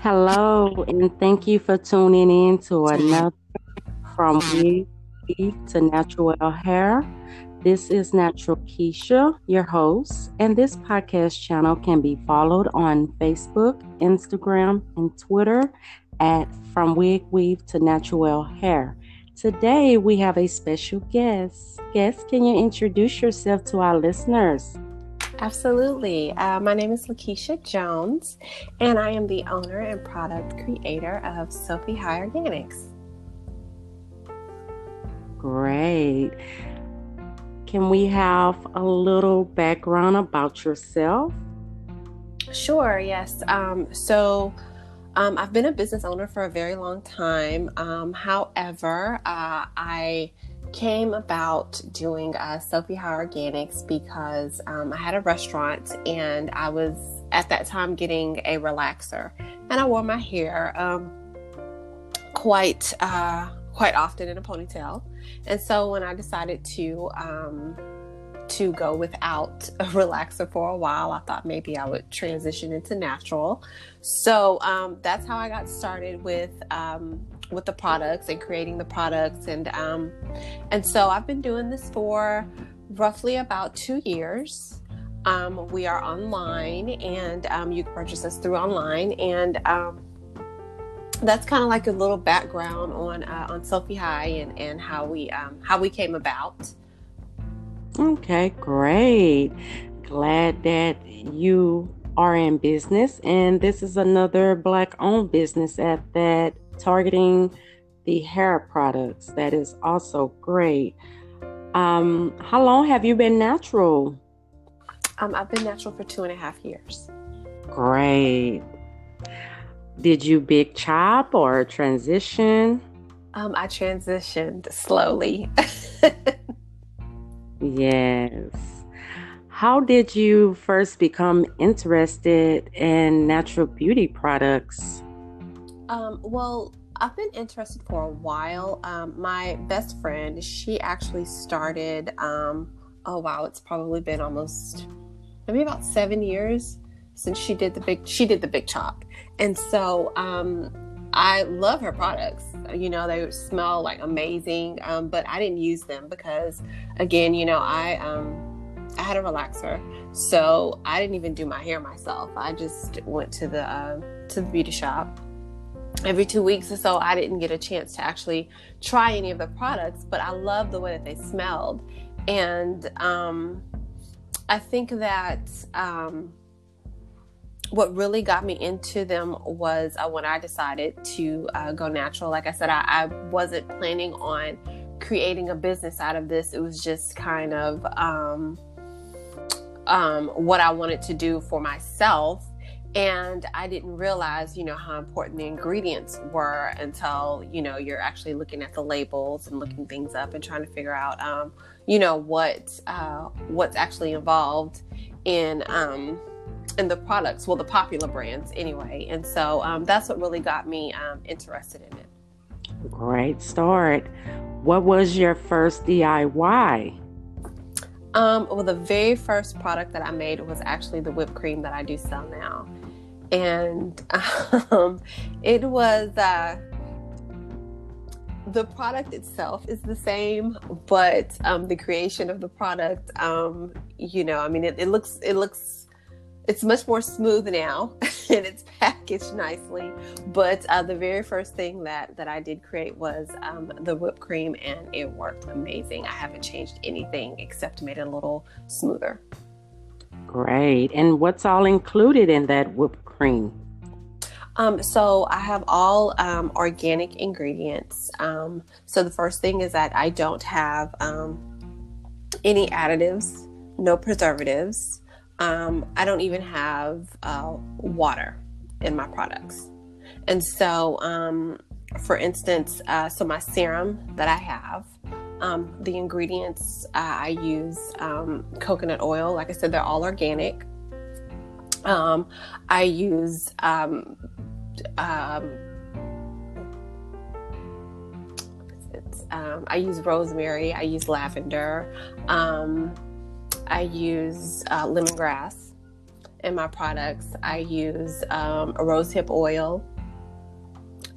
Hello, and thank you for tuning in to another from we to natural hair. This is Natural Keisha, your host, and this podcast channel can be followed on Facebook, Instagram, and Twitter at From Wig Weave to Natural Hair. Today we have a special guest. Guest, can you introduce yourself to our listeners? Absolutely. Uh, my name is Lakeisha Jones, and I am the owner and product creator of Sophie High Organics. Great. Can we have a little background about yourself? Sure, yes. Um, so, um, I've been a business owner for a very long time. Um, however, uh, I came about doing uh, Sophie High Organics because um, I had a restaurant and I was at that time getting a relaxer, and I wore my hair um, quite uh, quite often in a ponytail. And so when I decided to um, to go without a relaxer for a while, I thought maybe I would transition into natural. So um, that's how I got started with um, with the products and creating the products and um, and so I've been doing this for roughly about two years. Um, we are online and um, you can purchase us through online and um, that's kind of like a little background on uh, on Sophie High and, and how we um, how we came about. Okay, great. Glad that you are in business and this is another black owned business at that targeting the hair products. That is also great. Um, how long have you been natural? Um, I've been natural for two and a half years. Great. Did you big chop or transition? Um, I transitioned slowly. yes. How did you first become interested in natural beauty products? Um, well, I've been interested for a while. Um, my best friend, she actually started. Um, oh wow, it's probably been almost maybe about seven years since she did the big. She did the big chop, and so um, I love her products. You know, they smell like amazing, um, but I didn't use them because, again, you know, I um, I had a relaxer, so I didn't even do my hair myself. I just went to the uh, to the beauty shop every two weeks or so, I didn't get a chance to actually try any of the products, but I love the way that they smelled. And um, I think that um, what really got me into them was uh, when I decided to uh, go natural. Like I said, I, I, wasn't planning on creating a business out of this, it was just kind of um, um what I wanted to do for myself and i didn't realize you know how important the ingredients were until you know you're actually looking at the labels and looking things up and trying to figure out um, you know what uh, what's actually involved in um, in the products well the popular brands anyway. And so um, that's what really got me um, interested in it. Great start. What was your first diy um, well, the very first product that I made was actually the whipped cream that I do sell now and um, it was uh, the product itself is the same, but um, the creation of the product, um, you know, I mean, it, it, looks it looks it's much more smooth now, and it's packaged nicely. But uh, the very first thing that that I did create was um, the whipped cream, and it worked amazing. I haven't changed anything except made it a little smoother. Great. And what's all included in that whipped cream? Um, so I have all um, organic ingredients. Um, so the first thing is that I don't have um, any additives, no preservatives. Um, I don't even have uh, water in my products. And so, um, for instance, uh, so my serum that I have, the ingredients uh, I use coconut oil. Like I said, they're all organic. Um, I use um, um, um, I use rosemary. I use lavender. Um, I use uh, lemongrass, in my products. I use um, a rosehip oil.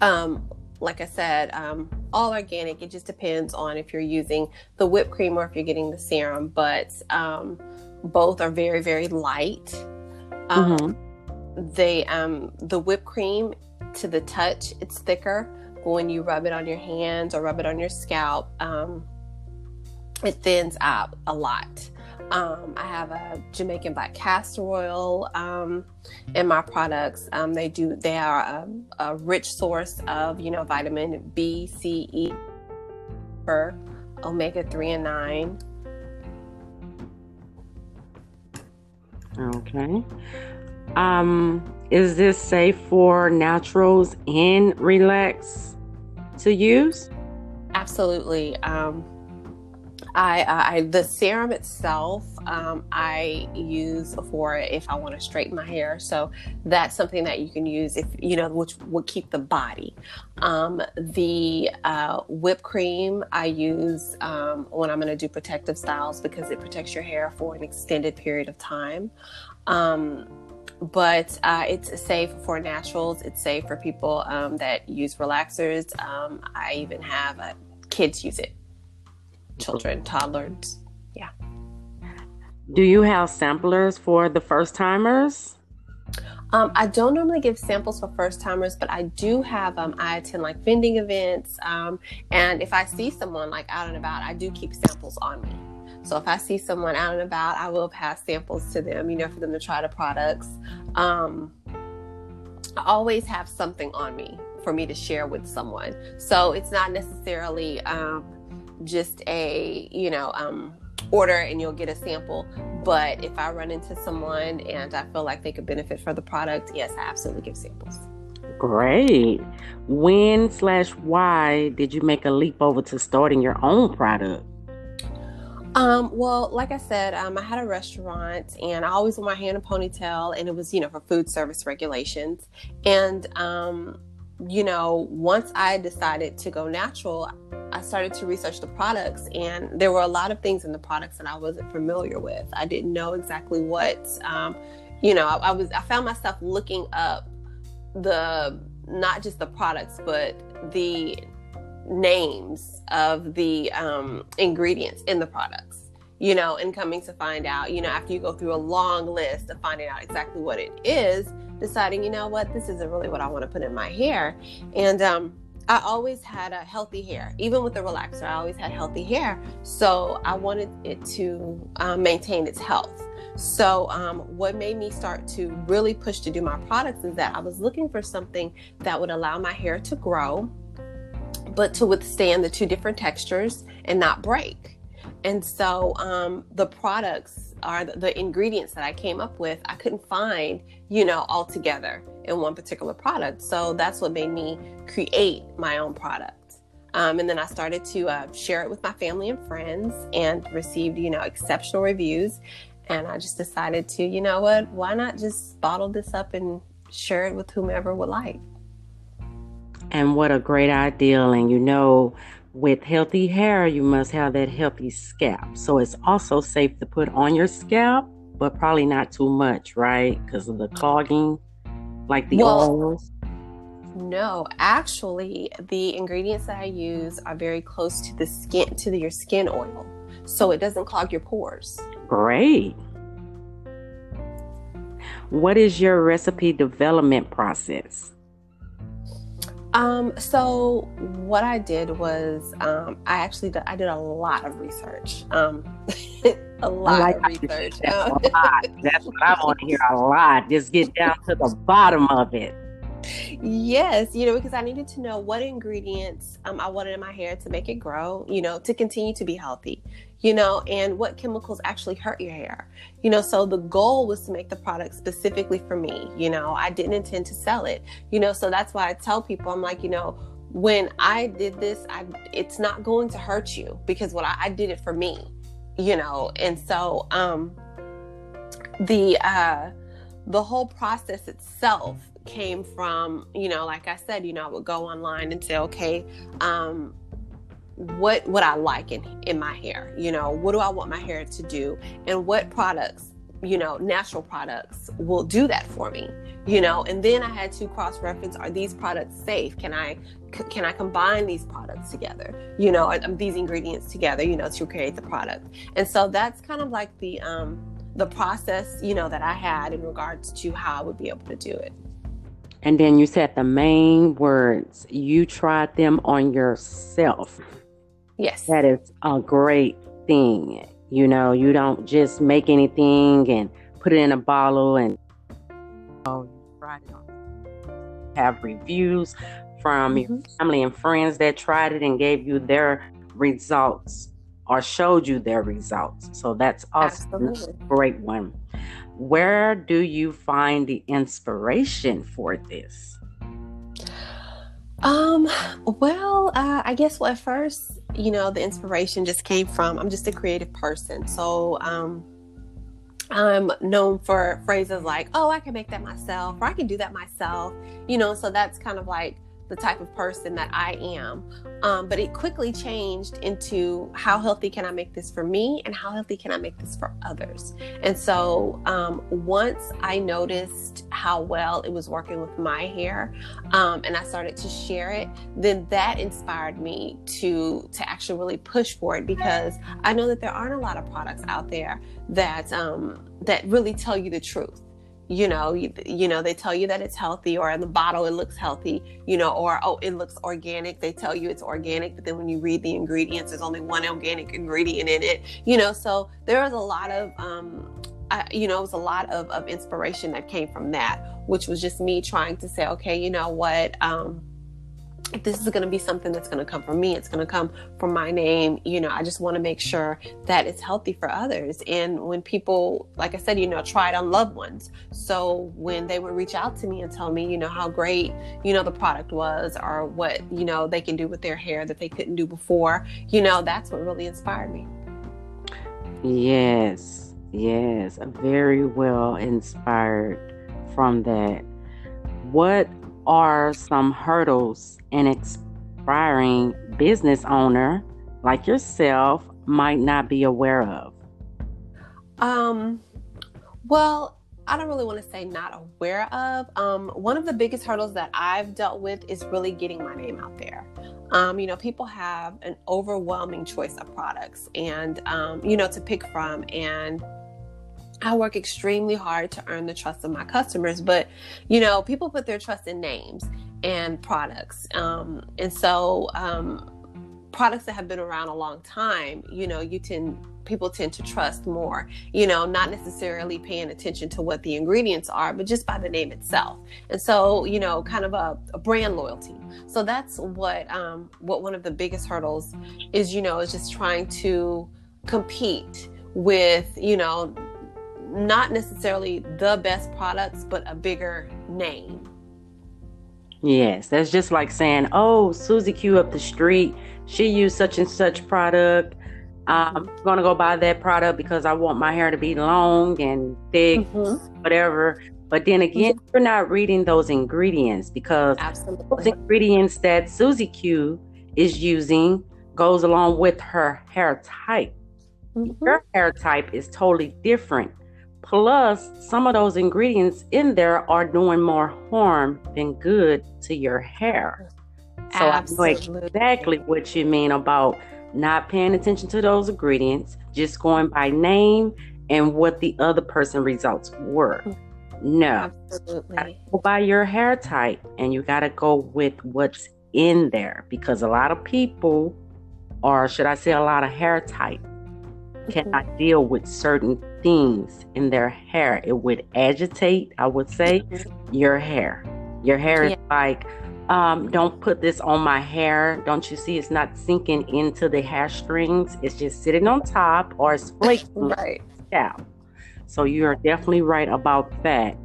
Um, like I said, um, all organic. It just depends on if you're using the whipped cream or if you're getting the serum. But um, both are very, very light. Um, mm-hmm. They um, the whipped cream to the touch, it's thicker. But when you rub it on your hands or rub it on your scalp, um, it thins out a lot. Um, I have a Jamaican black castor oil um, in my products. Um, they do they are a, a, rich source of you know vitamin B, C, E, omega three and nine. Okay. Um, is this safe for naturals and relax to use? Absolutely. Um, I, I the serum itself um, I use for if I want to straighten my hair. So that's something that you can use if you know which would keep the body. Um, the uh, whipped cream I use um, when I'm going to do protective styles because it protects your hair for an extended period of time. Um, but uh, it's safe for naturals. It's safe for people um, that use relaxers. Um, I even have uh, kids use it children, toddlers. Yeah. Do you have samplers for the first timers? Um, I don't normally give samples for first timers, but I do have, um, I attend like vending events. Um, and if I see someone like out and about, I do keep samples on me. So if I see someone out and about, I will pass samples to them, you know, for them to try the products. Um, I always have something on me for me to share with someone. So it's not necessarily, um, just a you know um, order and you'll get a sample. But if I run into someone and I feel like they could benefit from the product, yes, I absolutely give samples. Great. When slash why did you make a leap over to starting your own product? Um, well, like I said, um, I had a restaurant and I always wore my hair in a ponytail and it was, you know, for food service regulations. And, um, you know, once I decided to go natural, I started to research the products, and there were a lot of things in the products that I wasn't familiar with. I didn't know exactly what, um, you know, I, I was. I found myself looking up the not just the products, but the names of the um, ingredients in the products you know, and coming to find out, you know, after you go through a long list of finding out exactly what it is, deciding, you know what, this isn't really what I want to put in my hair. And um, I always had a healthy hair, even with the relaxer. I always had healthy hair, so I wanted it to um, maintain its health. So, um, what made me start to really push to do my products is that I was looking for something that would allow my hair to grow, but to withstand the two different textures and not break. And so, um, the products are the ingredients that I came up with, I couldn't find, you know, all together in one particular product. So that's what made me create my own product. Um, and then I started to uh, share it with my family and friends and received, you know, exceptional reviews. And I just decided to, you know what, why not just bottle this up and share it with whomever would like. And what a great idea. And you know, with healthy hair, you must have that healthy scalp. So it's also safe to put on your scalp, but probably not too much, right? Because of the clogging, like the well, oils. No, actually, the ingredients that I use are very close to the skin, to the, your skin oil. So it doesn't clog your pores. Great. What is your recipe development process? Um, so what I did was um, I actually did, I did a lot of research. Um, a lot like of research. a lot. That's what I want to hear a lot. Just get down to the bottom of it. Yes, you know, because I needed to know what ingredients um, I wanted in my hair to make it grow, you know, to continue to be healthy, you know, and what chemicals actually hurt your hair, you know. So the goal was to make the product specifically for me, you know. I didn't intend to sell it, you know. So that's why I tell people, I'm like, you know, when I did this, I it's not going to hurt you because what I, I did it for me, you know. And so, um, the uh, the whole process itself came from, you know, like I said, you know, I would go online and say, okay, um, what would I like in in my hair, you know, what do I want my hair to do, and what products you know, natural products will do that for me, you know, and then I had to cross reference are these products safe? Can I can I combine these products together, you know, these ingredients together, you know, to create the product? And so that's kind of like the um the process, you know, that I had in regards to how I would be able to do it. And then you said the main words, you tried them on yourself. Yes. That is a great thing. You know, you don't just make anything and put it in a bottle and oh, have reviews from mm-hmm. your family and friends that tried it and gave you their results or showed you their results. So that's also a great one. Where do you find the inspiration for this? Um, well, uh, I guess well, at first, you know, the inspiration just came from I'm just a creative person. So, um, I'm known for phrases like, oh, I can make that myself, or I can do that myself, you know, so that's kind of like the type of person that I am. Um, but it quickly changed into how healthy can I make this for me and how healthy can I make this for others. And so um, once I noticed how well it was working with my hair um, and I started to share it, then that inspired me to to actually really push for it because I know that there aren't a lot of products out there that um, that really tell you the truth you know you, you, know they tell you that it's healthy or in the bottle it looks healthy you know or oh it looks organic. They tell you it's organic but then when you read the ingredients there's only one organic ingredient in it you know? So there was a lot of um I, you know it was a lot of, of inspiration that came from that which was just me trying to say okay you know what um this is going to be something that's going to come from me, it's going to come from my name. You know, I just want to make sure that it's healthy for others. And when people, like I said, you know, try it on loved ones. So when they would reach out to me and tell me, you know, how great, you know, the product was or what, you know, they can do with their hair that they couldn't do before, you know, that's what really inspired me. Yes, yes, very well inspired from that. What are some hurdles an aspiring business owner like yourself might not be aware of? Um, well, I don't really want to say not aware of. Um, one of the biggest hurdles that I've dealt with is really getting my name out there. Um, you know, people have an overwhelming choice of products and, um, you know, to pick from. And I work extremely hard to earn the trust of my customers, but you know, people put their trust in names and products. Um, and so, um, products that have been around a long time, you know, you tend people tend to trust more, you know, not necessarily paying attention to what the ingredients are, but just by the name itself. And so, you know, kind of a, a brand loyalty. So that's what um, what one of the biggest hurdles is, you know, is just trying to compete with, you know, not necessarily the best products, but a bigger name. Yes, that's just like saying, "Oh, Susie Q up the street, she used such and such product. I'm gonna go buy that product because I want my hair to be long and thick, mm-hmm. whatever." But then again, mm-hmm. you're not reading those ingredients because Absolutely. those ingredients that Susie Q is using goes along with her hair type. Mm-hmm. Her hair type is totally different Plus, some of those ingredients in there are doing more harm than good to your hair. So Absolutely. I know exactly what you mean about not paying attention to those ingredients, just going by name and what the other person results were. No. Absolutely. Go by your hair type and you gotta go with what's in there because a lot of people, or should I say a lot of hair type, cannot mm-hmm. deal with certain things in their hair. It would agitate, I would say, mm-hmm. your hair. Your hair yeah. is like, um, don't put this on my hair. Don't you see it's not sinking into the hair strings? It's just sitting on top or it's flaking right. down. So you're definitely right about that.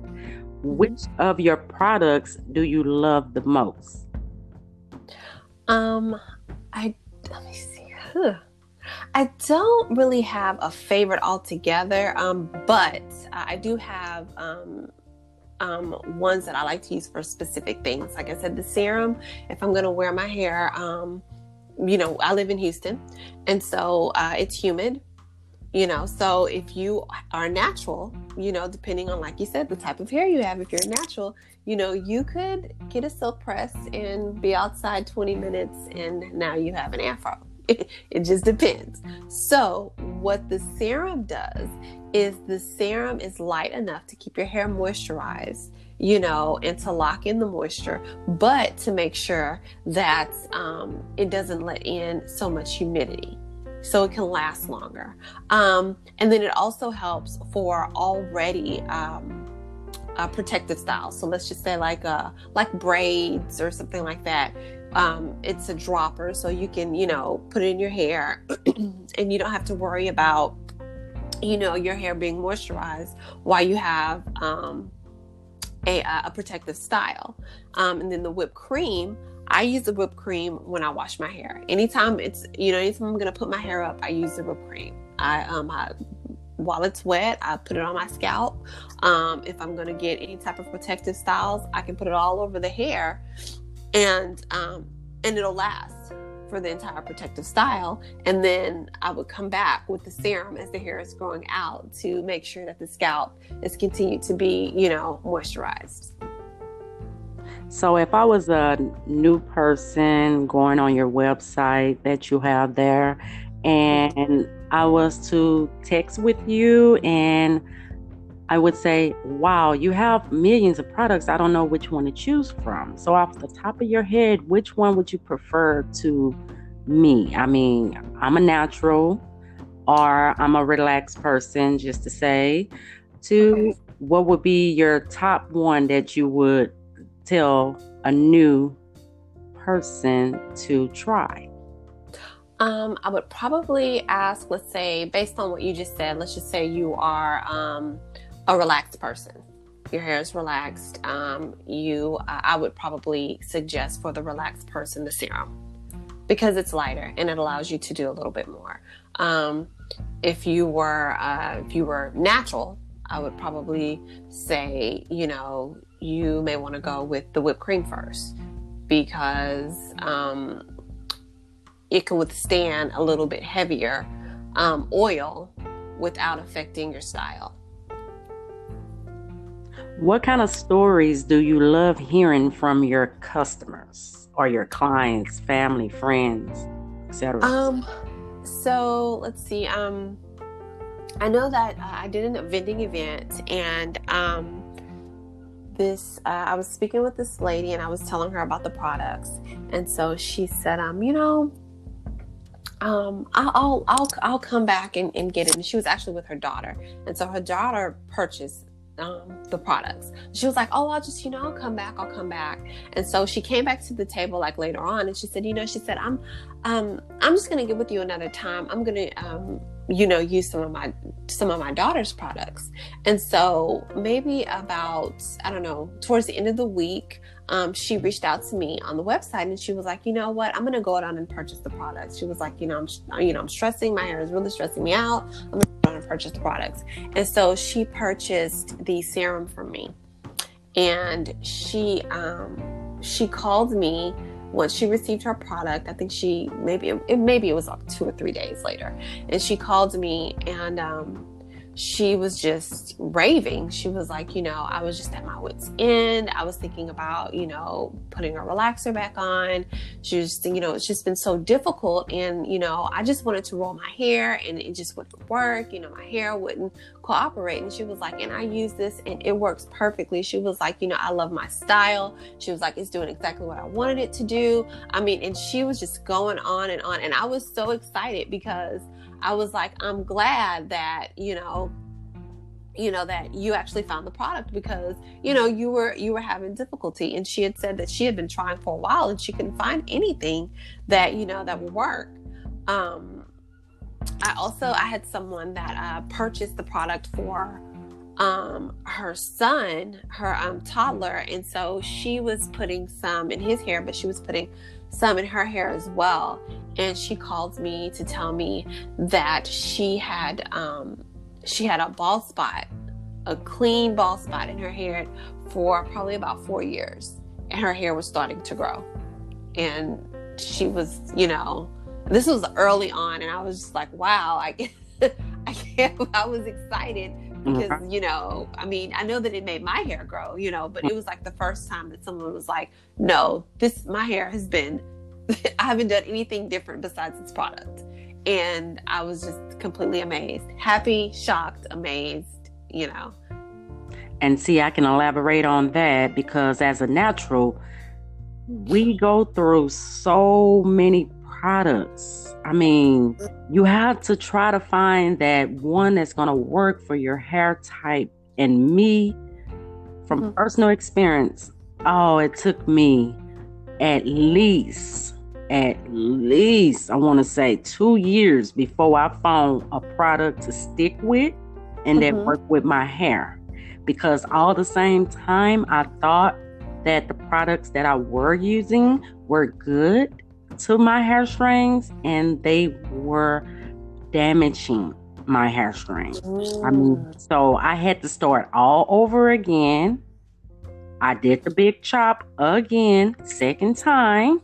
Which of your products do you love the most? Um, I let me see. Huh. I don't really have a favorite altogether, um, but I do have um, um, ones that I like to use for specific things. Like I said, the serum, if I'm going to wear my hair, um, you know, I live in Houston, and so uh, it's humid. you know so if you are natural you know depending on like you said the type of hair you have if you're natural you know you could get a silk press and be outside 20 minutes and now you have an afro it just depends so what the serum does is the serum is light enough to keep your hair moisturized you know, and to lock in the moisture, but to make sure that um, it doesn't let in so much humidity so it can last longer. Um, and then it also helps for already um, protective styles. So let's just say like uh, like braids or something like that. Um, it's a dropper, so you can you know put it in your hair, and you don't have to worry about you know your hair being moisturized while you have um, a, a protective style. Um, and then the whipped cream I use the whipped cream when I wash my hair. Anytime it's, you know, anytime I'm gonna put my hair up, I use the whipped cream. I, um, I, while it's wet, I put it on my scalp. Um, if I'm gonna get any type of protective styles, I can put it all over the hair, and um, and it'll last for the entire protective style. And then I would come back with the serum as the hair is growing out to make sure that the scalp is continued to be, you know, moisturized. So, if I was a new person going on your website that you have there, and I was to text with you, and I would say, Wow, you have millions of products. I don't know which one to choose from. So, off the top of your head, which one would you prefer to me? I mean, I'm a natural or I'm a relaxed person, just to say, to what would be your top one that you would tell a new person to try? Um, I would probably ask, let's say, based on what you just said, let's just say you are um, a relaxed person. Your hair is relaxed. Um, you, uh, I would probably suggest for the relaxed person the serum because it's lighter and it allows you to do a little bit more. Um, if you were, uh, if you were natural, I would probably say, you know, you may want to go with the whipped cream first because um, it can withstand a little bit heavier um, oil without affecting your style. What kind of stories do you love hearing from your customers or your clients, family, friends, etc.? Um, so let's see. Um, I know that uh, I did a vending event and um, this uh, i was speaking with this lady and i was telling her about the products and so she said um you know um i'll i'll i'll, I'll come back and, and get it and she was actually with her daughter and so her daughter purchased um, the products. She was like, "Oh, I'll just, you know, I'll come back. I'll come back." And so she came back to the table like later on, and she said, "You know," she said, "I'm, um, I'm just gonna get with you another time. I'm gonna, um, you know use some of my some of my daughter's products. And so maybe about i don't know towards the end of the week um, she reached out to me on the website and she was like you know what? I'm gonna go down and purchase the products. She was like you know i'm you know i'm stressing. My hair is really stressing me out. I'm gonna go down and purchase the products. And so she purchased the serum from me. And she um she called me once she received her product, I think she maybe it, maybe it was like two or three days later, and she called me and um, she was just raving. She was like, you know, I was just at my wits' end. I was thinking about, you know, putting a relaxer back on. She was, you know, it's just been so difficult. And, you know, I just wanted to roll my hair and it just wouldn't work. You know, my hair wouldn't cooperate. And she was like, and I use this and it works perfectly. She was like, you know, I love my style. She was like, it's doing exactly what I wanted it to do. I mean, and she was just going on and on. And I was so excited because I was like, I'm glad that, you know, you know that you actually found the product because you know you were you were having difficulty. And she had said that she had been trying for a while and she couldn't find anything that you know that would work. Um i also i had someone that uh purchased the product for um her son her um toddler. And so she was putting some in his hair but she was putting some in her hair as well. And she called me to tell me that she had um, she had a bald spot, a clean bald spot in her hair for probably about four years, and her hair was starting to grow. And she was, you know, this was early on, and I was just like, wow, like I was excited because mm-hmm. you know, I mean, I know that it made my hair grow, you know, but it was like the first time that someone was like, "No, this my hair has been I haven't done anything different besides this product." And I was just completely amazed, happy, shocked, amazed, you know. And see, I can elaborate on that because as a natural, we go through so many products. I mean, you have to try to find that one that's going to work for your hair type. And me, from mm-hmm. personal experience, oh, it took me at least, at least, I want to say two years before I found a product to stick with and mm-hmm. that worked with my hair. Because all the same time, I thought that the products that I were using were good to my hair strings and they were damaging my hair strings. I mean, so I had to start all over again. I did the big chop again, second time.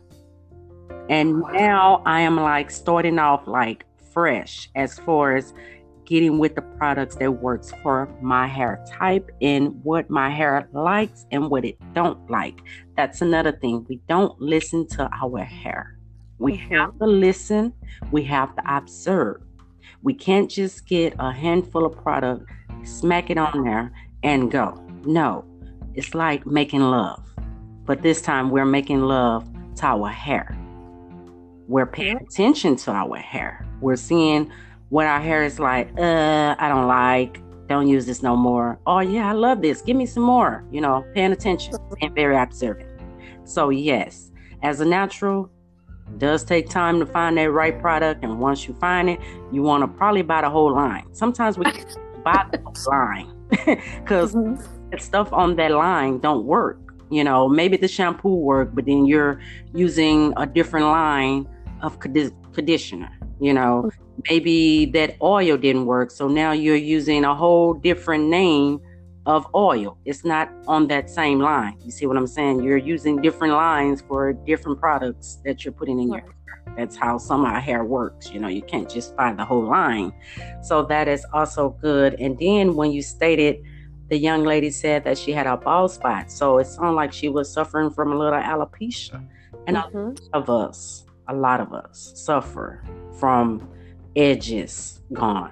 And now I am like starting off like fresh as far as getting with the products that works for my hair type and what my hair likes and what it don't like. That's another thing. We don't listen to our hair. We mm-hmm. have to listen, we have to observe. We can't just get a handful of product, smack it on there and go. No. It's like making love. But this time we're making love to our hair. We're paying attention to our hair. We're seeing what our hair is like, uh, I don't like, don't use this no more. Oh yeah, I love this. Give me some more. You know, paying attention and very observant. So yes, as a natural, does take time to find that right product, and once you find it, you want to probably buy the whole line. Sometimes we buy the whole line because mm-hmm. stuff on that line don't work. You know, maybe the shampoo work, but then you're using a different line of conditioner. You know, maybe that oil didn't work. So now you're using a whole different name of oil. It's not on that same line. You see what I'm saying? You're using different lines for different products that you're putting in your hair. That's how some of our hair works. You know, you can't just buy the whole line. So that is also good. And then when you stated, the young lady said that she had a bald spot. So it sounded like she was suffering from a little alopecia. And mm-hmm. a lot of us, a lot of us suffer from edges gone,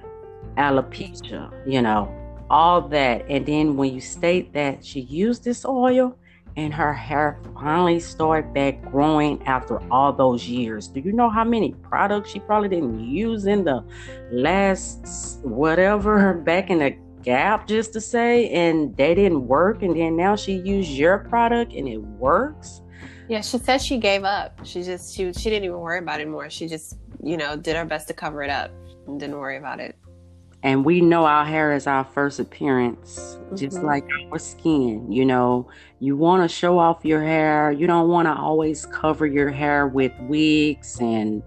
alopecia, you know, all that. And then when you state that she used this oil and her hair finally started back growing after all those years, do you know how many products she probably didn't use in the last whatever back in the gap just to say and they didn't work and then now she used your product and it works yeah she said she gave up she just she she didn't even worry about it anymore she just you know, did her best to cover it up and didn't worry about it. And we know our hair is our first appearance, mm-hmm. just like our skin. You know, you want to show off your hair. You don't want to always cover your hair with wigs and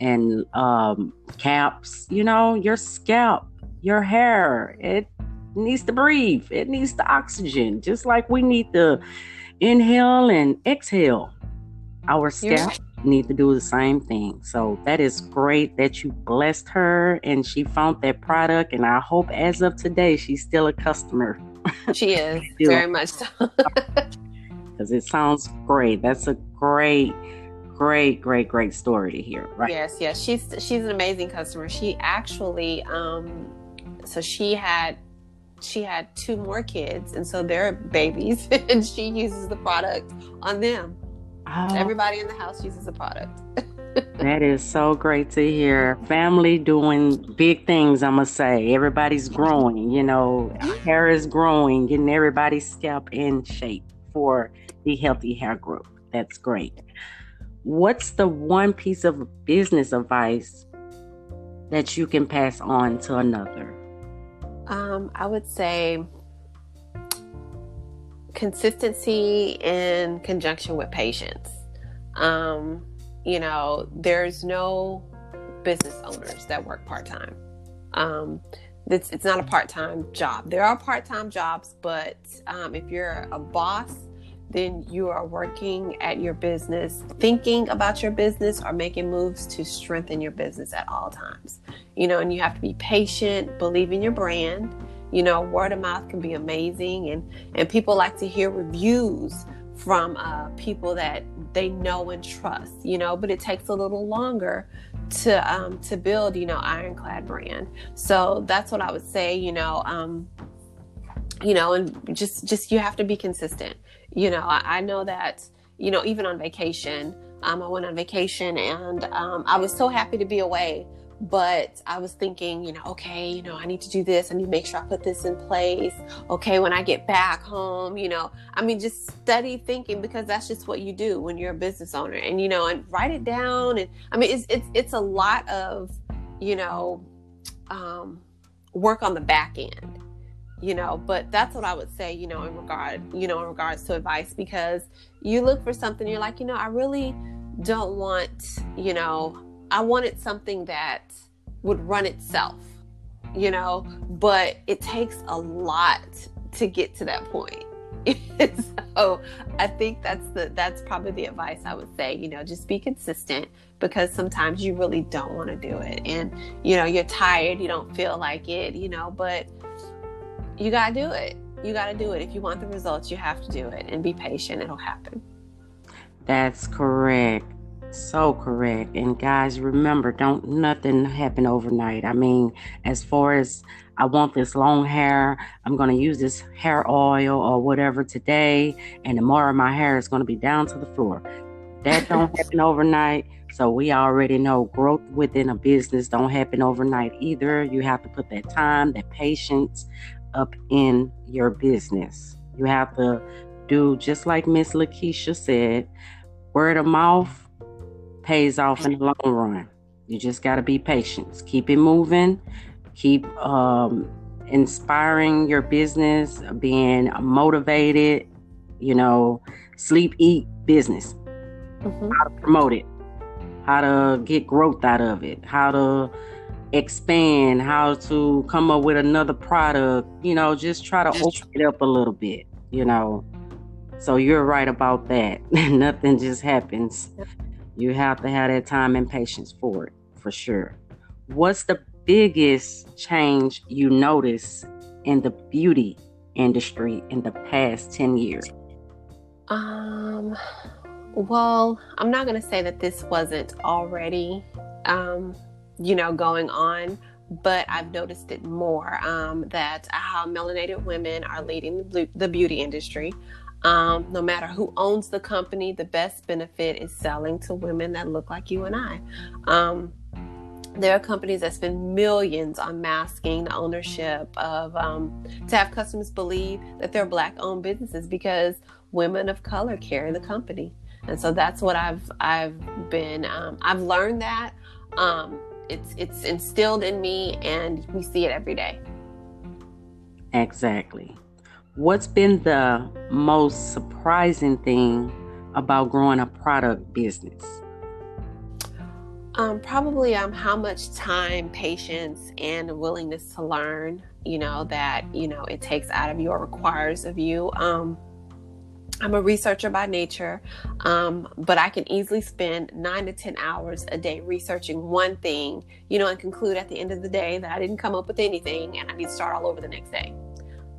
and um, caps. You know, your scalp, your hair, it needs to breathe. It needs the oxygen, just like we need to inhale and exhale. Our scalp need to do the same thing. So that is great that you blessed her and she found that product. And I hope as of today, she's still a customer. She is very much so. Because it sounds great. That's a great, great, great, great story to hear. Right? Yes, yes. She's she's an amazing customer. She actually, um, so she had she had two more kids, and so they're babies, and she uses the product on them. Oh. Everybody in the house uses the product. that is so great to hear. Family doing big things, I must say. Everybody's growing, you know, hair is growing, getting everybody's scalp in shape for the healthy hair growth. That's great. What's the one piece of business advice that you can pass on to another? Um, I would say consistency in conjunction with patience. Um, you know, there's no business owners that work part time. Um, it's, it's not a part time job. There are part time jobs, but um, if you're a boss, then you are working at your business, thinking about your business or making moves to strengthen your business at all times. You know, and you have to be patient, believe in your brand. You know, word of mouth can be amazing, and and people like to hear reviews from uh, people that they know and trust. You know, but it takes a little longer to um, to build. You know, ironclad brand. So that's what I would say. You know. Um, you know and just just you have to be consistent you know i, I know that you know even on vacation um, i went on vacation and um, i was so happy to be away but I was thinking, you know, okay, you know, I need to do this. I need to make sure I put this in place. Okay, when I get back home, you know, I mean, just study thinking because that's just what you do when you're a business owner, and you know, and write it down. And I mean, it's it's it's a lot of, you know, um, work on the back end you know but that's what i would say you know in regard you know in regards to advice because you look for something you're like you know i really don't want you know i wanted something that would run itself you know but it takes a lot to get to that point so i think that's the that's probably the advice i would say you know just be consistent because sometimes you really don't want to do it and you know you're tired you don't feel like it you know but you got to do it. You got to do it. If you want the results, you have to do it and be patient. It'll happen. That's correct. So correct. And guys, remember, don't nothing happen overnight. I mean, as far as I want this long hair, I'm going to use this hair oil or whatever today, and tomorrow my hair is going to be down to the floor. That don't happen overnight. So we already know growth within a business don't happen overnight either. You have to put that time, that patience, up in your business. You have to do just like Miss Lakeisha said, word of mouth pays off in the long run. You just got to be patient. Keep it moving. Keep um, inspiring your business, being motivated. You know, sleep, eat, business. Mm-hmm. How to promote it. How to get growth out of it. How to expand, how to come up with another product, you know, just try to open it up a little bit, you know. So you're right about that. Nothing just happens. You have to have that time and patience for it, for sure. What's the biggest change you notice in the beauty industry in the past 10 years? Um well, I'm not going to say that this wasn't already um you know, going on, but I've noticed it more um, that how melanated women are leading the, the beauty industry. Um, no matter who owns the company, the best benefit is selling to women that look like you and I. Um, there are companies that spend millions on masking the ownership of um, to have customers believe that they're black owned businesses because women of color carry the company. And so that's what i've i've been um, i've learned that um, it's it's instilled in me and we see it every day. Exactly what's been the most surprising thing about growing a product business um, probably um, how much time patience and willingness to learn you know that you know it takes out of you or requires of you um, I'm a researcher by nature, um, but I can easily spend nine to 10 hours a day researching one thing, you know, and conclude at the end of the day that I didn't come up with anything and I need to start all over the next day.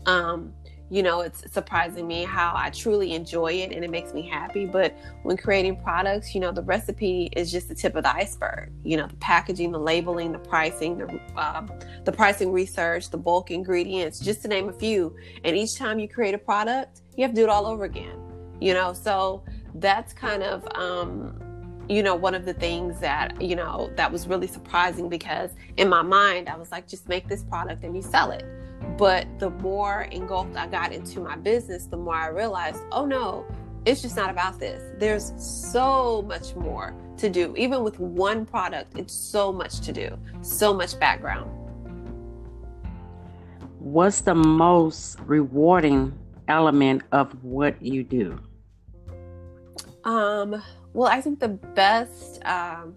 Um, you know, it's surprising me how I truly enjoy it and it makes me happy. But when creating products, you know, the recipe is just the tip of the iceberg. You know, the packaging, the labeling, the pricing, the uh, the pricing research, the bulk ingredients, just to name a few. And each time you create a product, you have to do it all over again. You know, so that's kind of um, you know one of the things that you know that was really surprising because in my mind I was like, just make this product and you sell it but the more engulfed I got into my business, the more I realized, oh no, it's just not about this. There's so much more to do. Even with one product, it's so much to do, so much background. What's the most rewarding element of what you do? Um, well, I think the best um,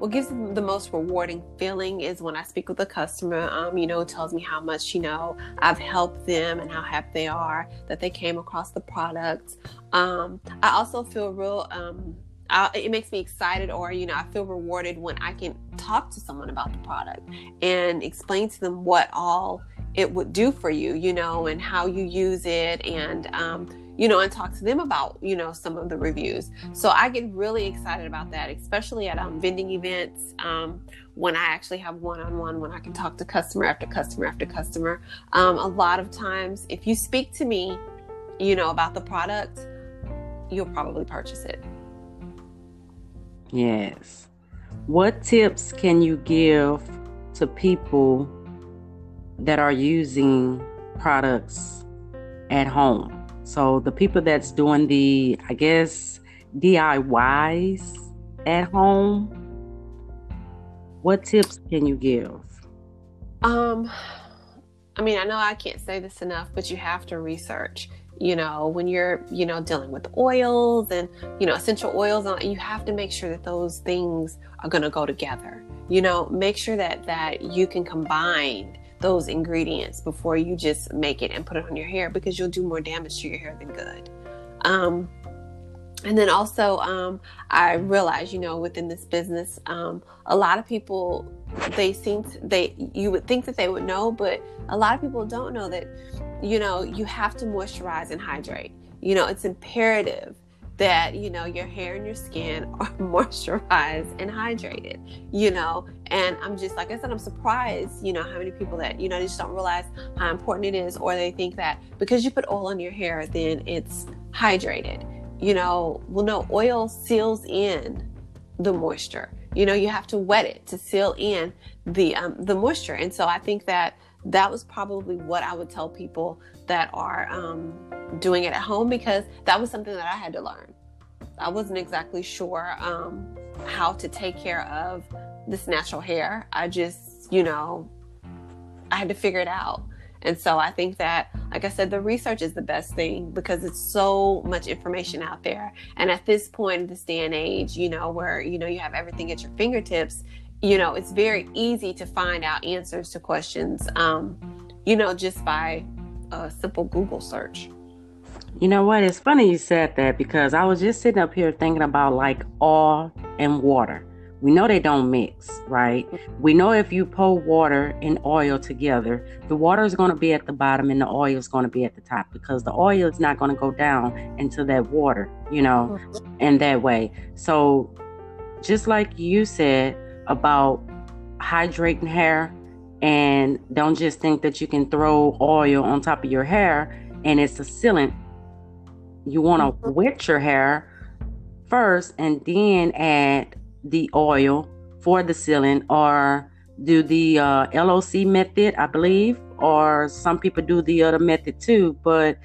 what gives the most rewarding feeling is when I speak with a customer, um, you know, tells me how much, you know, I've helped them and how happy they are that they came across the product. Um, I also feel real, um, I, it makes me excited or, you know, I feel rewarded when I can talk to someone about the product and explain to them what all it would do for you, you know, and how you use it and, um, you know, and talk to them about, you know, some of the reviews. So I get really excited about that, especially at um, vending events um, when I actually have one on one, when I can talk to customer after customer after customer. Um, a lot of times, if you speak to me, you know, about the product, you'll probably purchase it. Yes. What tips can you give to people that are using products at home? So the people that's doing the, I guess, DIYs at home, what tips can you give? Um, I mean, I know I can't say this enough, but you have to research. You know, when you're, you know, dealing with oils and, you know, essential oils, you have to make sure that those things are going to go together. You know, make sure that that you can combine those ingredients before you just make it and put it on your hair because you'll do more damage to your hair than good. Um, and then also, um, I realize, you know, within this business, um, a lot of people they seem to, they you would think that they would know, but a lot of people don't know that, you know, you have to moisturize and hydrate. You know, it's imperative that you know your hair and your skin are moisturized and hydrated you know? And i'm just like i said i'm surprised you know how many people that you know they just don't realize how important it is or they think that because you put oil on your hair then it's hydrated you know? Well no oil seals in the moisture. You know you have to wet it to seal in the um, the moisture. And so i think that that was probably what i would tell people that are um, doing it at home because that was something that I had to learn. I wasn't exactly sure um, how to take care of this natural hair. I just, you know, I had to figure it out. And so I think that, like I said, the research is the best thing because it's so much information out there. And at this point in this day and age, you know, where, you know, you have everything at your fingertips, you know, it's very easy to find out answers to questions, um, you know, just by a simple Google search. You know what? It's funny you said that because I was just sitting up here thinking about like oil and water. We know they don't mix, right? We know if you pour water and oil together, the water is going to be at the bottom and the oil is going to be at the top because the oil is not going to go down into that water, you know, mm-hmm. in that way. So, just like you said about hydrating hair, and don't just think that you can throw oil on top of your hair and it's a sealant you want to mm-hmm. wet your hair first and then add the oil for the sealant or do the uh, LOC method, I believe, or some people do the other method too. But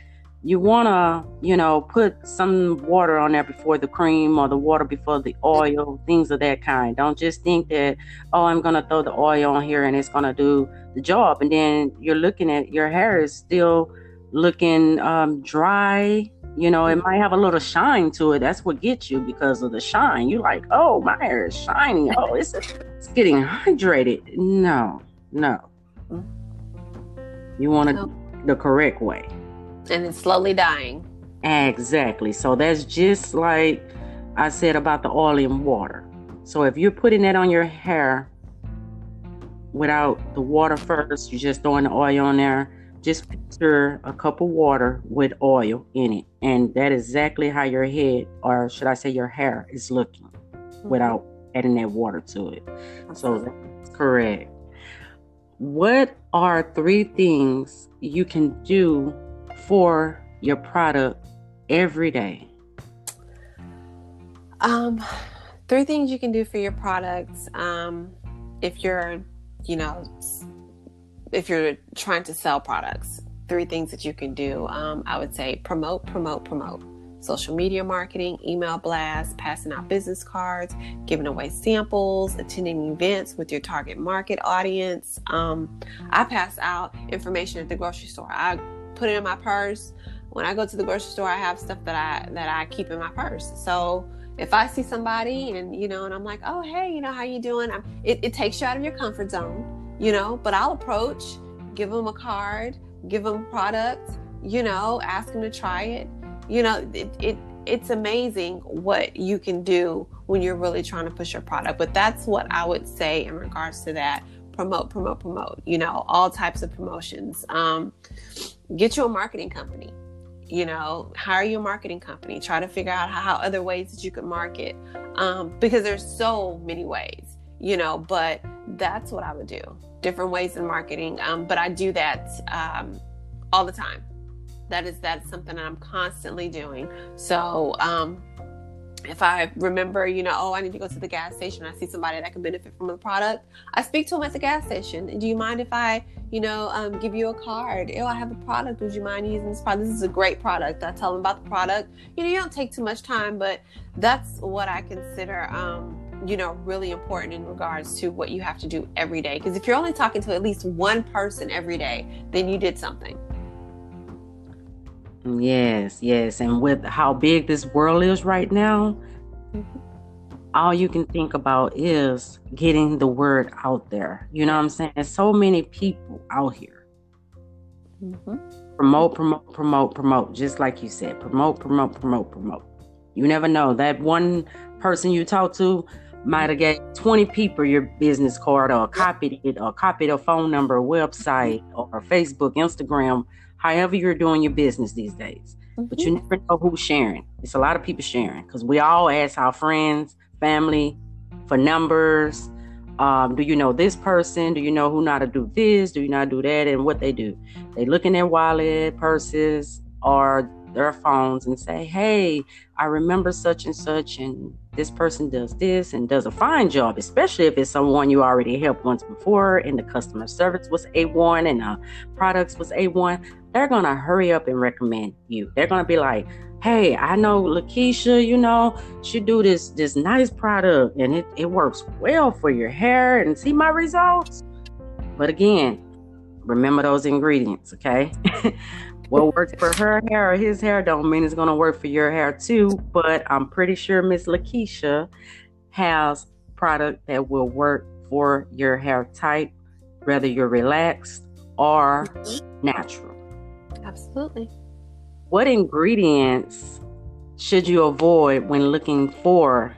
you want to, you know, put some water on there before the cream or the water before the oil, things of that kind. Don't just think that, oh, I'm going to throw the oil on here and it's going to do the job. And then you're looking at your hair is still looking um, dry you know, it might have a little shine to it. That's what gets you because of the shine. You're like, oh, my hair is shiny. Oh, it's it's getting hydrated. No, no. You want to the correct way. And it's slowly dying. Exactly. So that's just like I said about the oil and water. So if you're putting that on your hair without the water first, you're just throwing the oil on there just picture a cup of water with oil in it. And that is exactly how your head, or should I say your hair, is looking mm-hmm. without adding that water to it. So that's correct. What are three things you can do for your product every day? Um, three things you can do for your products. Um, if you're, you know, if you're trying to sell products, three things that you can do. Um, I would say promote, promote, promote. Social media marketing, email blasts, passing out business cards, giving away samples, attending events with your target market audience. Um, I pass out information at the grocery store. I put it in my purse. When I go to the grocery store, I have stuff that I that I keep in my purse. So if I see somebody and you know, and I'm like, oh hey, you know, how you doing? It, it takes you out of your comfort zone, you know. But I'll approach, give them a card, give them product, you know, ask them to try it. You know, it, it it's amazing what you can do when you're really trying to push your product. But that's what I would say in regards to that. Promote, promote, promote. You know, all types of promotions. Um, get you a marketing company you know hire your marketing company try to figure out how, how other ways that you could market um, because there's so many ways you know but that's what i would do different ways in marketing um, but i do that um, all the time that is that's something i'm constantly doing so um, if I remember, you know, oh, I need to go to the gas station, I see somebody that can benefit from the product, I speak to them at the gas station. Do you mind if I, you know, um, give you a card? Oh, I have a product. Would you mind using this product? This is a great product. I tell them about the product. You know, you don't take too much time, but that's what I consider, um, you know, really important in regards to what you have to do every day. Because if you're only talking to at least one person every day, then you did something. Yes, yes. And with how big this world is right now, mm-hmm. all you can think about is getting the word out there. You know what I'm saying? There's so many people out here. Mm-hmm. Promote, promote, promote, promote. Just like you said, promote, promote, promote, promote. You never know. That one person you talk to might have got 20 people your business card or copied it or copied a phone number, website, or Facebook, Instagram however you're doing your business these days. Mm-hmm. But you mm-hmm. never know who's sharing. It's a lot of people sharing because we all ask our friends, family for numbers. Um, do you know this person? Do you know who not to do this? Do you not do that? And what they do, they look in their wallet, purses, or their phones and say, Hey, I remember such and such, and this person does this and does a fine job, especially if it's someone you already helped once before and the customer service was A1 and the products was A1. They're going to hurry up and recommend you. They're going to be like, Hey, I know Lakeisha, you know, she do this this nice product and it, it works well for your hair and see my results. But again, remember those ingredients, okay? what works for her hair or his hair don't mean it's going to work for your hair too. But I'm pretty sure Miss Lakeisha has product that will work for your hair type, whether you're relaxed or mm-hmm. natural. Absolutely. What ingredients should you avoid when looking for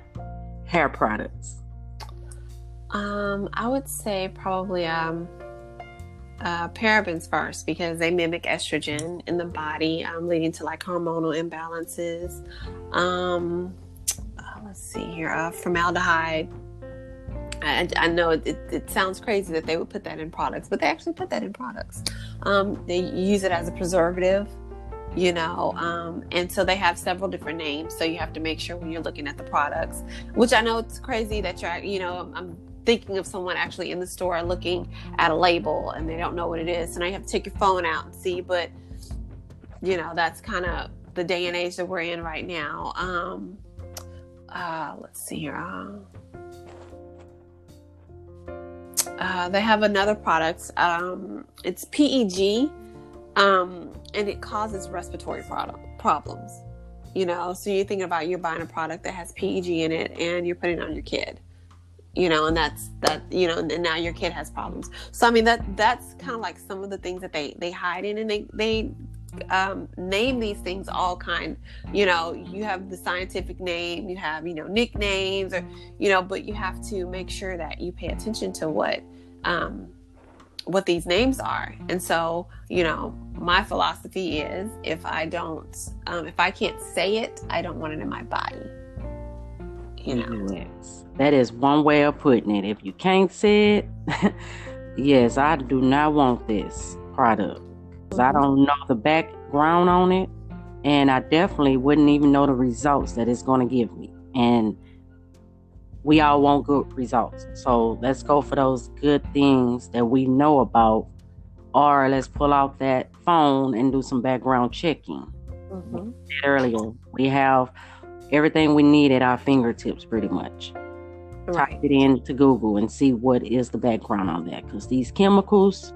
hair products? Um, I would say probably um uh, parabens first because they mimic estrogen in the body, um, leading to like hormonal imbalances. Um, uh, let's see here, uh, formaldehyde. I, I know it, it, sounds crazy that they would put that in products, but they actually put that in products. Um, they use it as a preservative, you know, um, and so they have several different names. So you have to make sure when you're looking at the products, which I know it's crazy that you're, you know, I'm thinking of someone actually in the store looking at a label and they don't know what it is. And you have to take your phone out and see. But, you know, that's kind of the day and age that we're in right now. Um, uh, let's see here. Uh, uh, they have another product. Um, it's PEG, um, and it causes respiratory product, problems. You know, so you're thinking about you're buying a product that has PEG in it, and you're putting it on your kid you know, and that's that, you know, and now your kid has problems. So I mean that that's kind of like some of the things that they they hide in, and they they um, name these things all kind. You know, you have the scientific name, you have you know nicknames, or you know, but you have to make sure that you pay attention to what um, what these names are. And so, you know, my philosophy is if I don't, um, if I can't say it, I don't want it in my body. You know. Yes. That is one way of putting it. If you can't say it, yes, I do not want this product. I don't know the background on it, and I definitely wouldn't even know the results that it's going to give me. And we all want good results. So let's go for those good things that we know about, or let's pull out that phone and do some background checking. Mm-hmm. Earlier, we have everything we need at our fingertips pretty much right. type it into Google and see what is the background on that. Because these chemicals,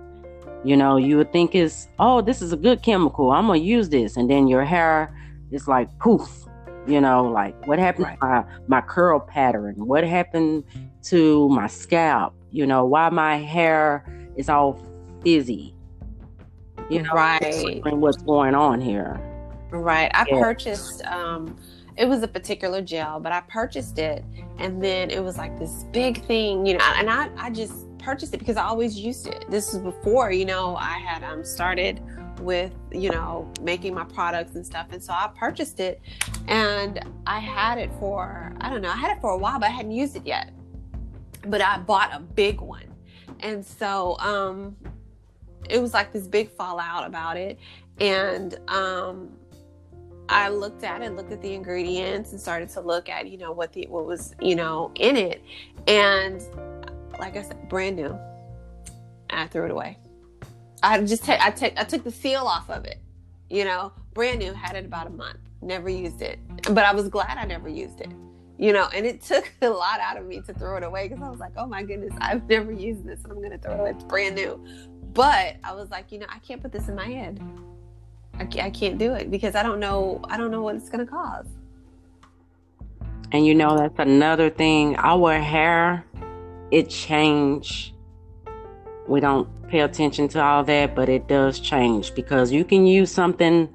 you know, you would think is, oh, this is a good chemical. I'm gonna use this, and then your hair is like poof, You know, like what happened right. to my, my curl pattern? What happened to my scalp? You know, why my hair is all fizzy? You know, right. What's going on here? Right. I yeah. purchased um it was a particular gel, but I purchased it and then it was like this big thing, you know, and I, I just purchased it because I always used it. This was before, you know, I had um started with, you know, making my products and stuff. And so I purchased it and I had it for, I don't know, I had it for a while, but I hadn't used it yet. But I bought a big one. And so um it was like this big fallout about it. And um I looked at it, looked at the ingredients, and started to look at you know what the what was you know in it, and like I said, brand new. I threw it away. I just take I take I took the seal off of it, you know, brand new. Had it about a month. Never used it, but I was glad I never used it. You know, and it took a lot out of me to throw it away because I was like, oh my goodness, I've never used this and I'm to throw it. It's brand new. But I was like, you know, I can't put this in my head. I I can't do it because I don't know I don't know what it's to cause. And you know that's another thing. Our hair, it change. We don't pay attention to all that, but it does change because you can use something.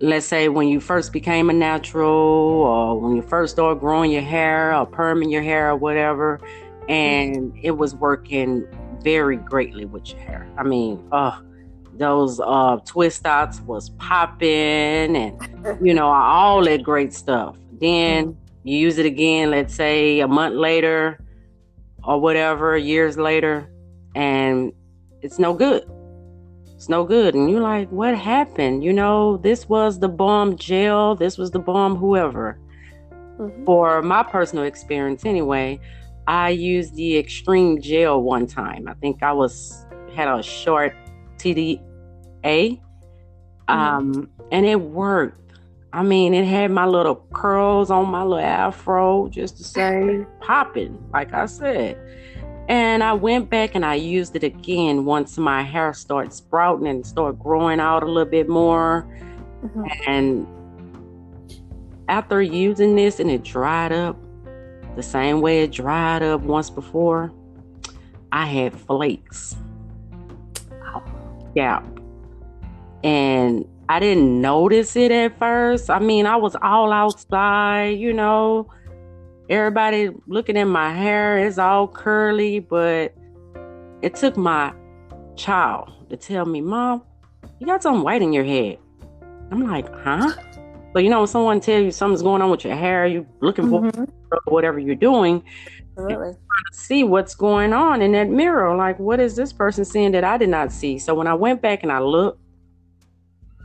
Let's say when you first became a natural, or when you first started growing your hair, or perming your hair, or whatever, and it was working very greatly with your hair. I mean, oh, those uh, twist outs was popping and you know all that great stuff then you use it again let's say a month later or whatever years later and it's no good it's no good and you're like what happened you know this was the bomb gel, this was the bomb whoever mm-hmm. for my personal experience anyway i used the extreme gel one time i think i was had a short TD, a. Mm-hmm. Um, and it worked. I mean, it had my little curls on my little afro, just to say, popping, like I said. And I went back and I used it again once my hair started sprouting and started growing out a little bit more. Mm-hmm. And after using this and it dried up the same way it dried up once before, I had flakes. Yeah and I didn't notice it at first. I mean, I was all outside, you know, everybody looking at my hair, it's all curly, but it took my child to tell me, Mom, you got something white in your head. I'm like, huh? So, you know, when someone tells you something's going on with your hair, you're looking mm-hmm. for whatever you're doing. Really? see what's going on in that mirror. Like, what is this person seeing that I did not see? So when I went back and I looked,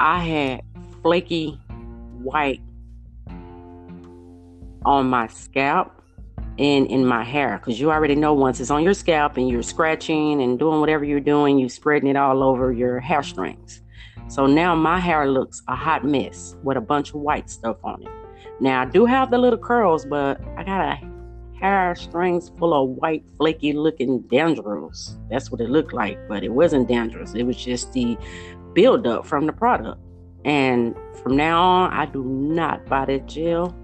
I had flaky white on my scalp and in my hair because you already know once it's on your scalp and you're scratching and doing whatever you're doing, you're spreading it all over your hair strings. So now my hair looks a hot mess with a bunch of white stuff on it. Now I do have the little curls, but I got a hair strings full of white, flaky looking dandruffs. That's what it looked like, but it wasn't dandruffs. It was just the buildup from the product. And from now on, I do not buy that gel.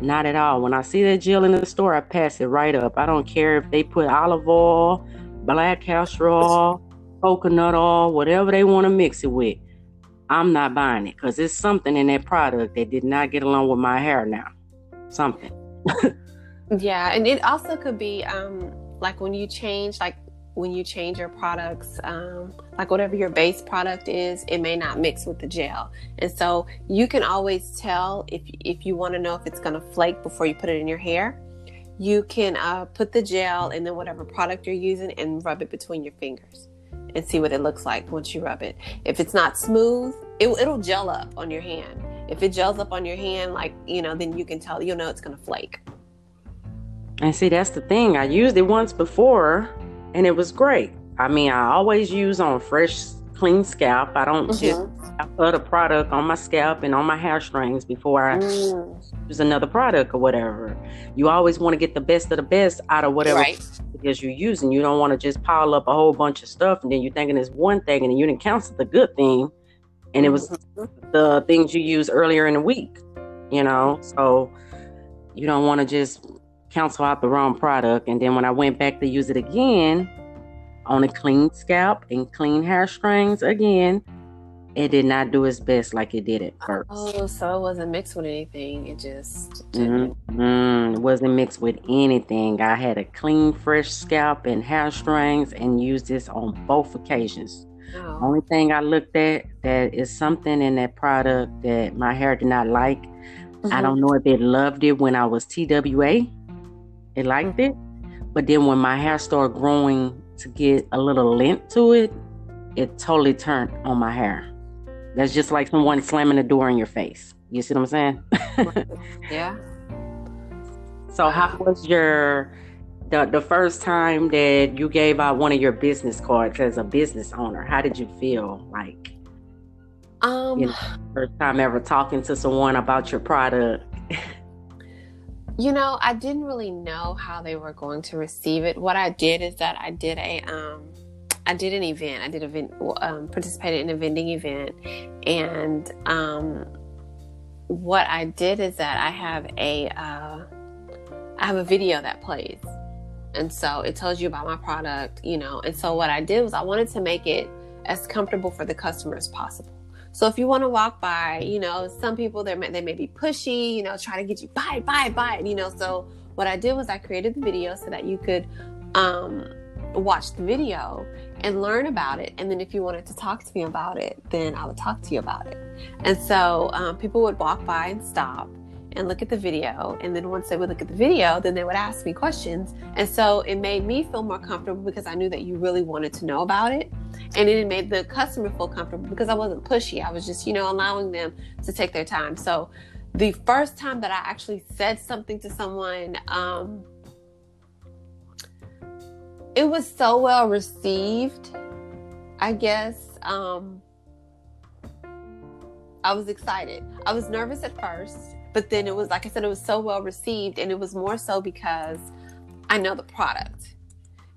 Not at all. When I see that gel in the store, I pass it right up. I don't care if they put olive oil, black castor oil, coconut oil, whatever they want to mix it with. I'm not buying it because it's something in that product that did not get along with my hair now. Something. yeah, and it also could be um like when you change like when you change your products, um, like whatever your base product is, it may not mix with the gel. And so you can always tell if, if you want to know if it's going to flake before you put it in your hair. You can uh, put the gel and then whatever product you're using and rub it between your fingers and see what it looks like once you rub it. If it's not smooth, it, it'll gel up on your hand. If it gels up on your hand, like, you know, then you can tell, you'll know it's going to flake. And see, that's the thing. I used it once before and it was great. I mean, I always use on fresh, clean scalp. I don't mm-hmm. just put a product on my scalp and on my hair strings before I mm. use another product or whatever. You always want to get the best of the best out of whatever right. because you're using. You don't want to just pile up a whole bunch of stuff and then you're thinking it's one thing and then you didn't count the good thing, and it was mm-hmm. the things you used earlier in the week. you know. So you don't want to just cancel out the wrong product. And then when I went back to use it again on a clean scalp and clean hair strings again, it did not do its best like it did at first. Oh, so it wasn't mixed with anything. It just mm-hmm. it wasn't mixed with anything. I had a clean, fresh scalp and hair strings and used this on both occasions. Only thing I looked at that is something in that product that my hair did not like. Mm-hmm. I don't know if it loved it when I was TWA. It liked it. But then when my hair started growing to get a little length to it, it totally turned on my hair. That's just like someone slamming the door in your face. You see what I'm saying? yeah. So how was your the the first time that you gave out one of your business cards as a business owner? How did you feel like? Um, you know, first time ever talking to someone about your product. you know, I didn't really know how they were going to receive it. What I did is that I did a um I did an event. I did a um, participated in a vending event, and um, what I did is that I have a uh, I have a video that plays, and so it tells you about my product, you know. And so what I did was I wanted to make it as comfortable for the customer as possible. So if you want to walk by, you know, some people they may, they may be pushy, you know, try to get you buy, buy, buy, you know. So what I did was I created the video so that you could um, watch the video and learn about it. And then if you wanted to talk to me about it, then I would talk to you about it. And so um, people would walk by and stop and look at the video. And then once they would look at the video, then they would ask me questions. And so it made me feel more comfortable because I knew that you really wanted to know about it. And it made the customer feel comfortable because I wasn't pushy. I was just, you know, allowing them to take their time. So the first time that I actually said something to someone, um, it was so well received. I guess um, I was excited. I was nervous at first, but then it was like I said, it was so well received, and it was more so because I know the product.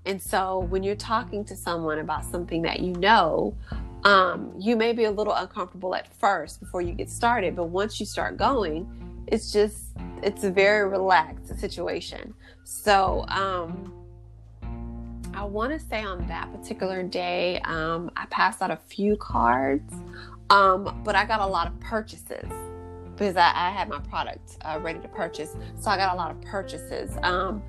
And so when you're talking to someone about something that you know, um, you may be a little uncomfortable at first before you get started, but once you start going, it's just it's a very relaxed situation. So um, I want to say on that particular day, um, I passed out a few cards, um, but I got a lot of purchases because I, I had my product uh, ready to purchase. So I got a lot of purchases. Um,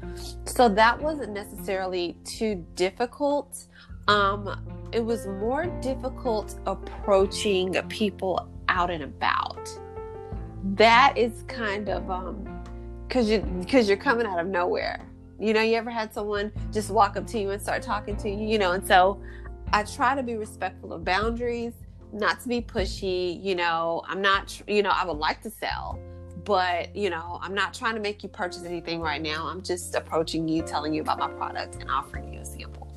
so that wasn't necessarily too difficult. Um, it was more difficult approaching people out and about. That is kind of because um, you because you're coming out of nowhere you know, you ever had someone just walk up to you and start talking to you, you know, and so I try to be respectful of boundaries, not to be pushy, you know, I'm not, you know, I would like to sell, but, you know, I'm not trying to make you purchase anything right now. I'm just approaching you, telling you about my product and offering you a sample.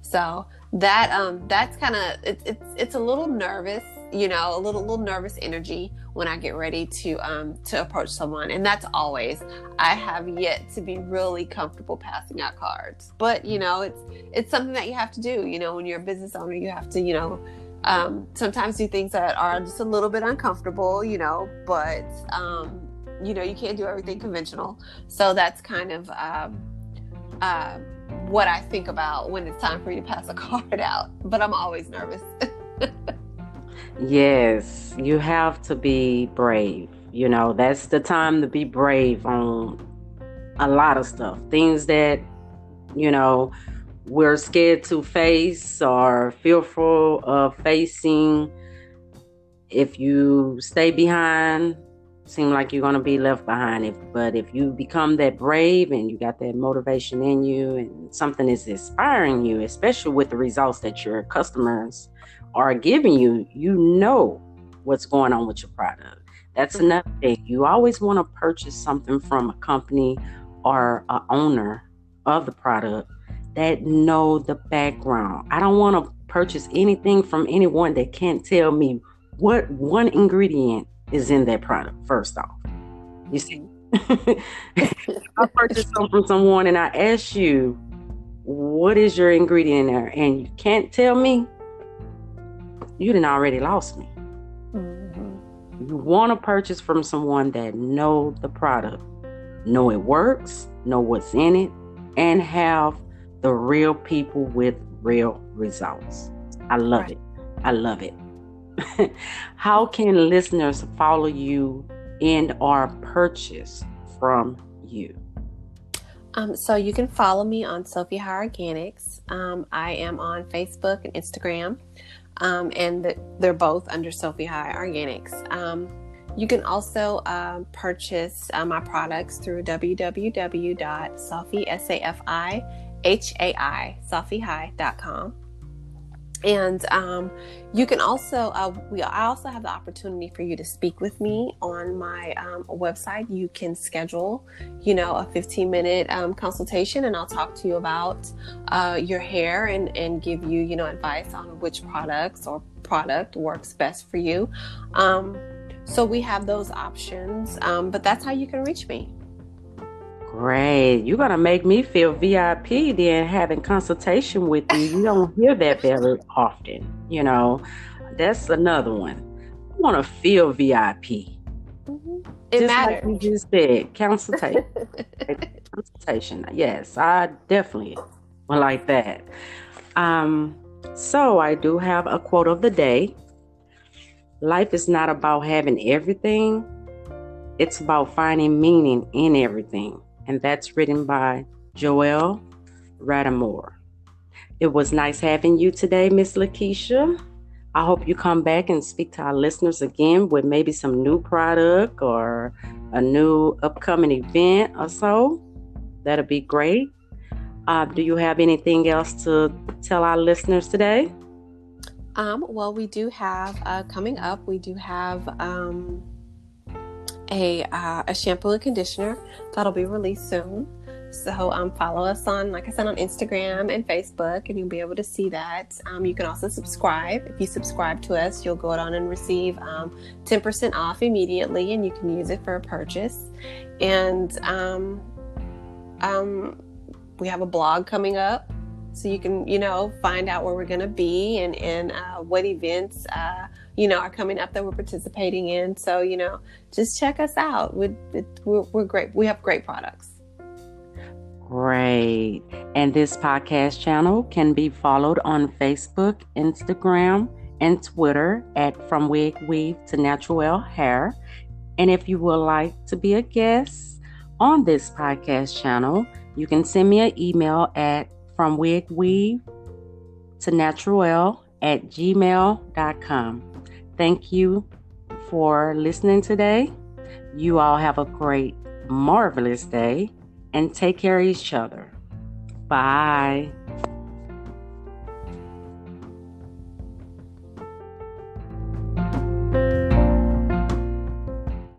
So that um that's kind of it, it's it's a little nervous you know a little little nervous energy when i get ready to um to approach someone and that's always i have yet to be really comfortable passing out cards but you know it's it's something that you have to do you know when you're a business owner you have to you know um sometimes do things that are just a little bit uncomfortable you know but um you know you can't do everything conventional so that's kind of um uh, what I think about when it's time for you to pass a card out, but I'm always nervous. yes, you have to be brave. You know, that's the time to be brave on a lot of stuff. Things that, you know, we're scared to face or fearful of facing. If you stay behind, seem like you're to be left behind. If but if you become that brave and you got that motivation in you and something is inspiring you especially with the results that your customers are giving you you know what's going on with your product. That's another thing. You always want to purchase something from a company or a owner of the product that know the background i don't want to purchase anything from anyone that can't tell me what one ingredient is in that product, first off. You see, I purchased something from someone and I ask you, what is your ingredient in there? And you can't tell me, you didn't already lost me. Mm-hmm. You want to purchase from someone that know the product, know it works, know what's in it, and have the real people with real results. I love right. it. I love it. How can listeners follow you and or purchase from you? Um, so you can follow me on Sophie High Organics. Um, I am on Facebook and Instagram, um, and the, they're both under Sophie High Organics. Um, you can also uh, purchase uh, my products through www.sophie, and um, you can also uh, we I also have the opportunity for you to speak with me on my um, website. You can schedule, you know, a 15 minute um, consultation, and I'll talk to you about uh, your hair and and give you you know advice on which products or product works best for you. Um, so we have those options, um, but that's how you can reach me. Great. You're going to make me feel VIP then having consultation with you. You don't hear that very often. You know, that's another one. I want to feel VIP. Mm-hmm. It just matters. Like you just said, consultation. consultation. Yes, I definitely would like that. Um, so I do have a quote of the day. Life is not about having everything. It's about finding meaning in everything and that's written by Joel Radamore. It was nice having you today, Miss Lakeisha. I hope you come back and speak to our listeners again with maybe some new product or a new upcoming event or so. That'll be great. Uh, do you have anything else to tell our listeners today? Um, well, we do have uh, coming up. We do have um, a, uh, a shampoo and conditioner that'll be released soon. So um, follow us on, like I said, on Instagram and Facebook, and you'll be able to see that. Um, you can also subscribe. If you subscribe to us, you'll go on and receive um, 10% off immediately, and you can use it for a purchase. And um, um, we have a blog coming up, so you can, you know, find out where we're going to be and, and uh, what events. Uh, you know, are coming up that we're participating in. So, you know, just check us out. We're, we're, we're great. We have great products. Great. And this podcast channel can be followed on Facebook, Instagram, and Twitter at From Wig Weave to Natural Hair. And if you would like to be a guest on this podcast channel, you can send me an email at From Wig Weave to Natural at gmail.com. Thank you for listening today. You all have a great, marvelous day and take care of each other. Bye.